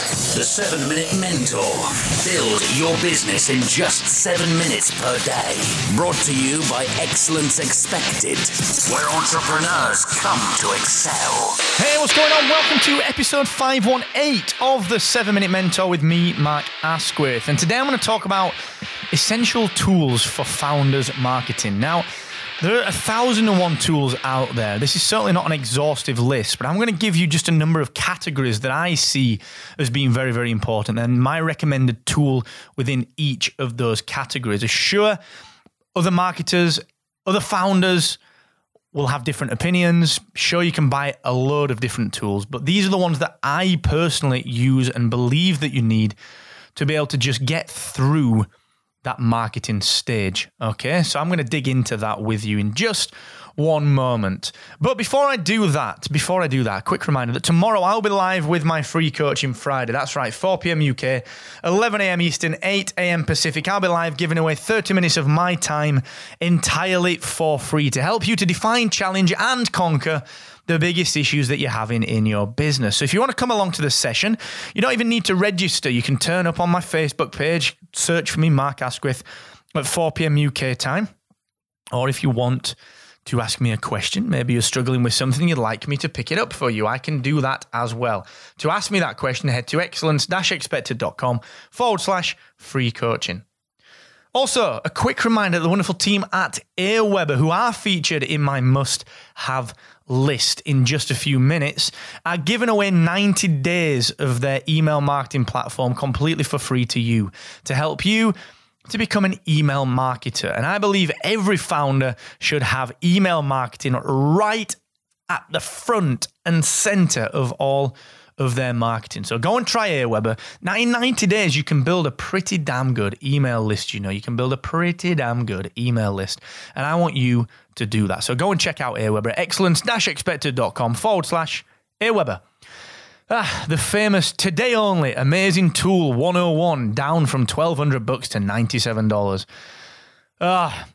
The 7 Minute Mentor. Build your business in just 7 minutes per day. Brought to you by Excellence Expected, where entrepreneurs come to excel. Hey, what's going on? Welcome to episode 518 of the 7 Minute Mentor with me, Mark Asquith. And today I'm going to talk about essential tools for founders marketing. Now, there are a thousand and one tools out there. This is certainly not an exhaustive list, but I'm going to give you just a number of categories that I see as being very, very important and my recommended tool within each of those categories. Sure, other marketers, other founders will have different opinions. Sure, you can buy a load of different tools, but these are the ones that I personally use and believe that you need to be able to just get through that marketing stage. Okay, so I'm going to dig into that with you in just one moment. But before I do that, before I do that, quick reminder that tomorrow I'll be live with my free coaching Friday. That's right, 4 p.m. UK, 11 a.m. Eastern, 8 a.m. Pacific. I'll be live giving away 30 minutes of my time entirely for free to help you to define, challenge, and conquer the biggest issues that you're having in your business. So if you want to come along to the session, you don't even need to register. You can turn up on my Facebook page, search for me, Mark Asquith, at 4 p.m. UK time. Or if you want to ask me a question, maybe you're struggling with something you'd like me to pick it up for you, I can do that as well. To ask me that question, head to excellence-expected.com forward slash free coaching. Also, a quick reminder the wonderful team at Aweber, who are featured in my must have list in just a few minutes, are giving away 90 days of their email marketing platform completely for free to you to help you to become an email marketer. And I believe every founder should have email marketing right at the front and center of all of their marketing. So go and try Aweber. Now, in 90 days, you can build a pretty damn good email list. You know, you can build a pretty damn good email list. And I want you to do that. So go and check out Aweber at excellence-expected.com forward slash Aweber. Ah, the famous today only amazing tool 101 down from 1200 bucks to $97. Ah,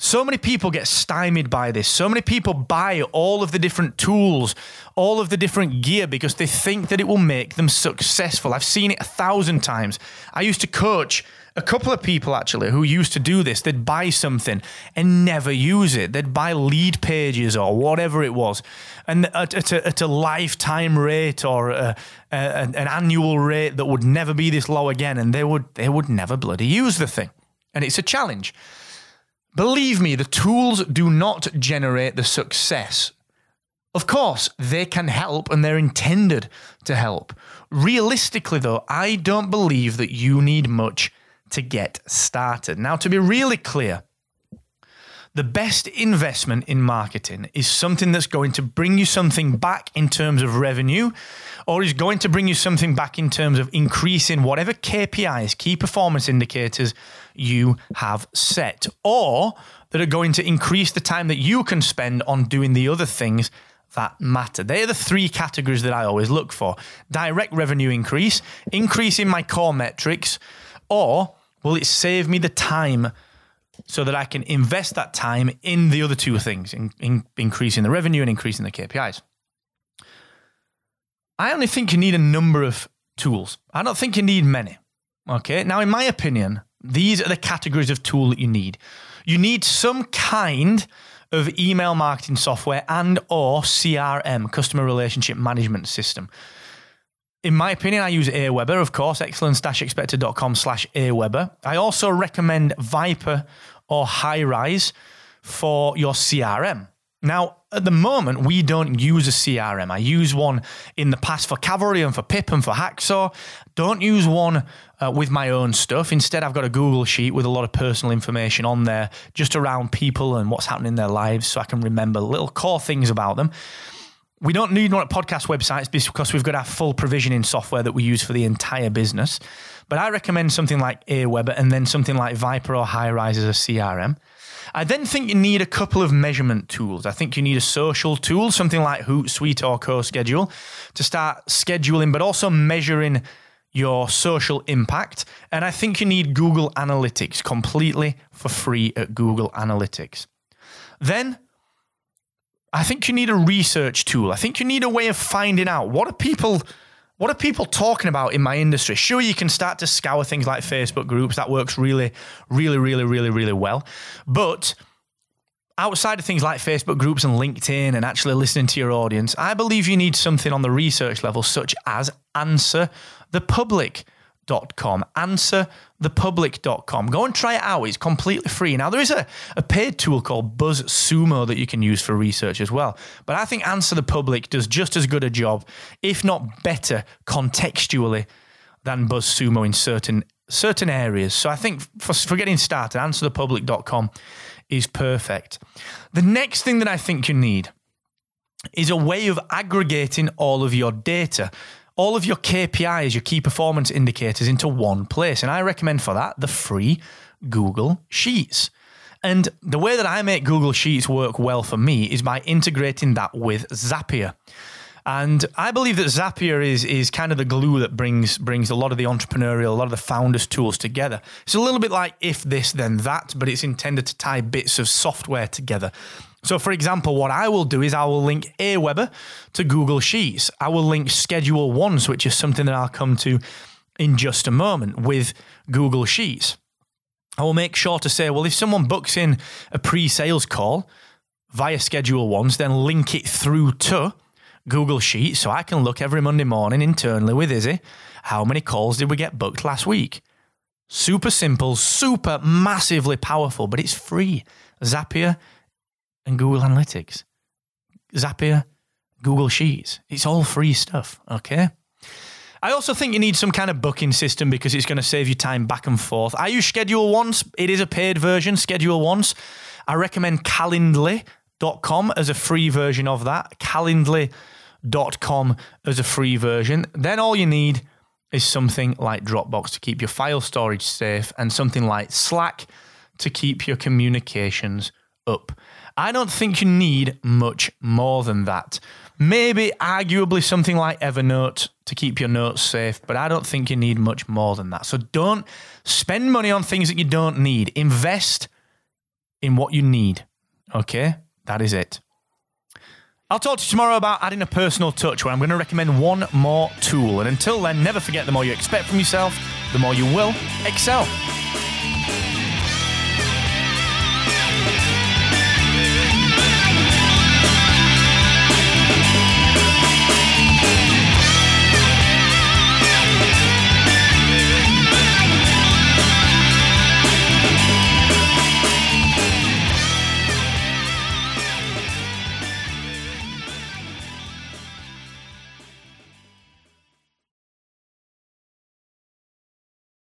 so many people get stymied by this. So many people buy all of the different tools, all of the different gear because they think that it will make them successful. I've seen it a thousand times. I used to coach a couple of people actually who used to do this. They'd buy something and never use it. They'd buy Leadpages or whatever it was, and at, at, a, at a, lifetime rate or a, a, an annual rate that would never be this low again, and they would they would never bloody use the thing. And it's a challenge. Believe me, the tools do not generate the success. Of course, they can help and they're intended to help. Realistically, though, I don't believe that you need much to get started. Now, to be really clear, the best investment in marketing is something that's going to bring you something back in terms of revenue or is going to bring you something back in terms of increasing whatever KPIs, key performance indicators you have set, or that are going to increase the time that you can spend on doing the other things that matter. They're the three categories that I always look for direct revenue increase, increase in my core metrics, or will it save me the time so that I can invest that time in the other two things, in, in increasing the revenue and increasing the KPIs? I only think you need a number of tools. I don't think you need many. Okay. Now, in my opinion, these are the categories of tool that you need. You need some kind of email marketing software and or CRM, customer relationship management system. In my opinion, I use Aweber, of course, excellence-expected.com slash Aweber. I also recommend Viper or Highrise for your CRM. Now, at the moment, we don't use a CRM. I use one in the past for Cavalry and for Pip and for Hacksaw. Don't use one uh, with my own stuff. Instead, I've got a Google sheet with a lot of personal information on there just around people and what's happening in their lives so I can remember little core things about them. We don't need at podcast websites because we've got our full provisioning software that we use for the entire business. But I recommend something like Aweber and then something like Viper or Highrise as a CRM. I then think you need a couple of measurement tools. I think you need a social tool, something like Hootsuite or CoSchedule, to start scheduling, but also measuring your social impact. And I think you need Google Analytics completely for free at Google Analytics. Then I think you need a research tool. I think you need a way of finding out what are people what are people talking about in my industry? Sure, you can start to scour things like Facebook groups. That works really, really, really, really, really well. But outside of things like Facebook groups and LinkedIn and actually listening to your audience, I believe you need something on the research level, such as Answer the Public answerthepublic.com. Answerthepublic.com. Go and try it out. It's completely free. Now, there is a, a paid tool called BuzzSumo that you can use for research as well. But I think Answer the Public does just as good a job, if not better, contextually than BuzzSumo in certain certain areas. So I think for, for getting started, answerthepublic.com is perfect. The next thing that I think you need is a way of aggregating all of your data all of your KPIs, your key performance indicators, into one place. And I recommend for that the free Google Sheets. And the way that I make Google Sheets work well for me is by integrating that with Zapier. And I believe that Zapier is is kind of the glue that brings brings a lot of the entrepreneurial, a lot of the founders' tools together. It's a little bit like if this then that, but it's intended to tie bits of software together. So, for example, what I will do is I will link Aweber to Google Sheets. I will link Schedule Once, which is something that I'll come to in just a moment with Google Sheets. I will make sure to say, well, if someone books in a pre sales call via Schedule Once, then link it through to Google Sheets so I can look every Monday morning internally with Izzy. How many calls did we get booked last week? Super simple, super massively powerful, but it's free. Zapier and Google Analytics, Zapier, Google Sheets. It's all free stuff, okay? I also think you need some kind of booking system because it's going to save you time back and forth. I use Schedule Once. It is a paid version, Schedule Once. I recommend Calendly.com as a free version of that. Calendly.com as a free version. Then all you need is something like Dropbox to keep your file storage safe and something like Slack to keep your communications up. I don't think you need much more than that. Maybe, arguably, something like Evernote to keep your notes safe, but I don't think you need much more than that. So don't spend money on things that you don't need. Invest in what you need. Okay? That is it. I'll talk to you tomorrow about adding a personal touch where I'm going to recommend one more tool. And until then, never forget the more you expect from yourself, the more you will excel.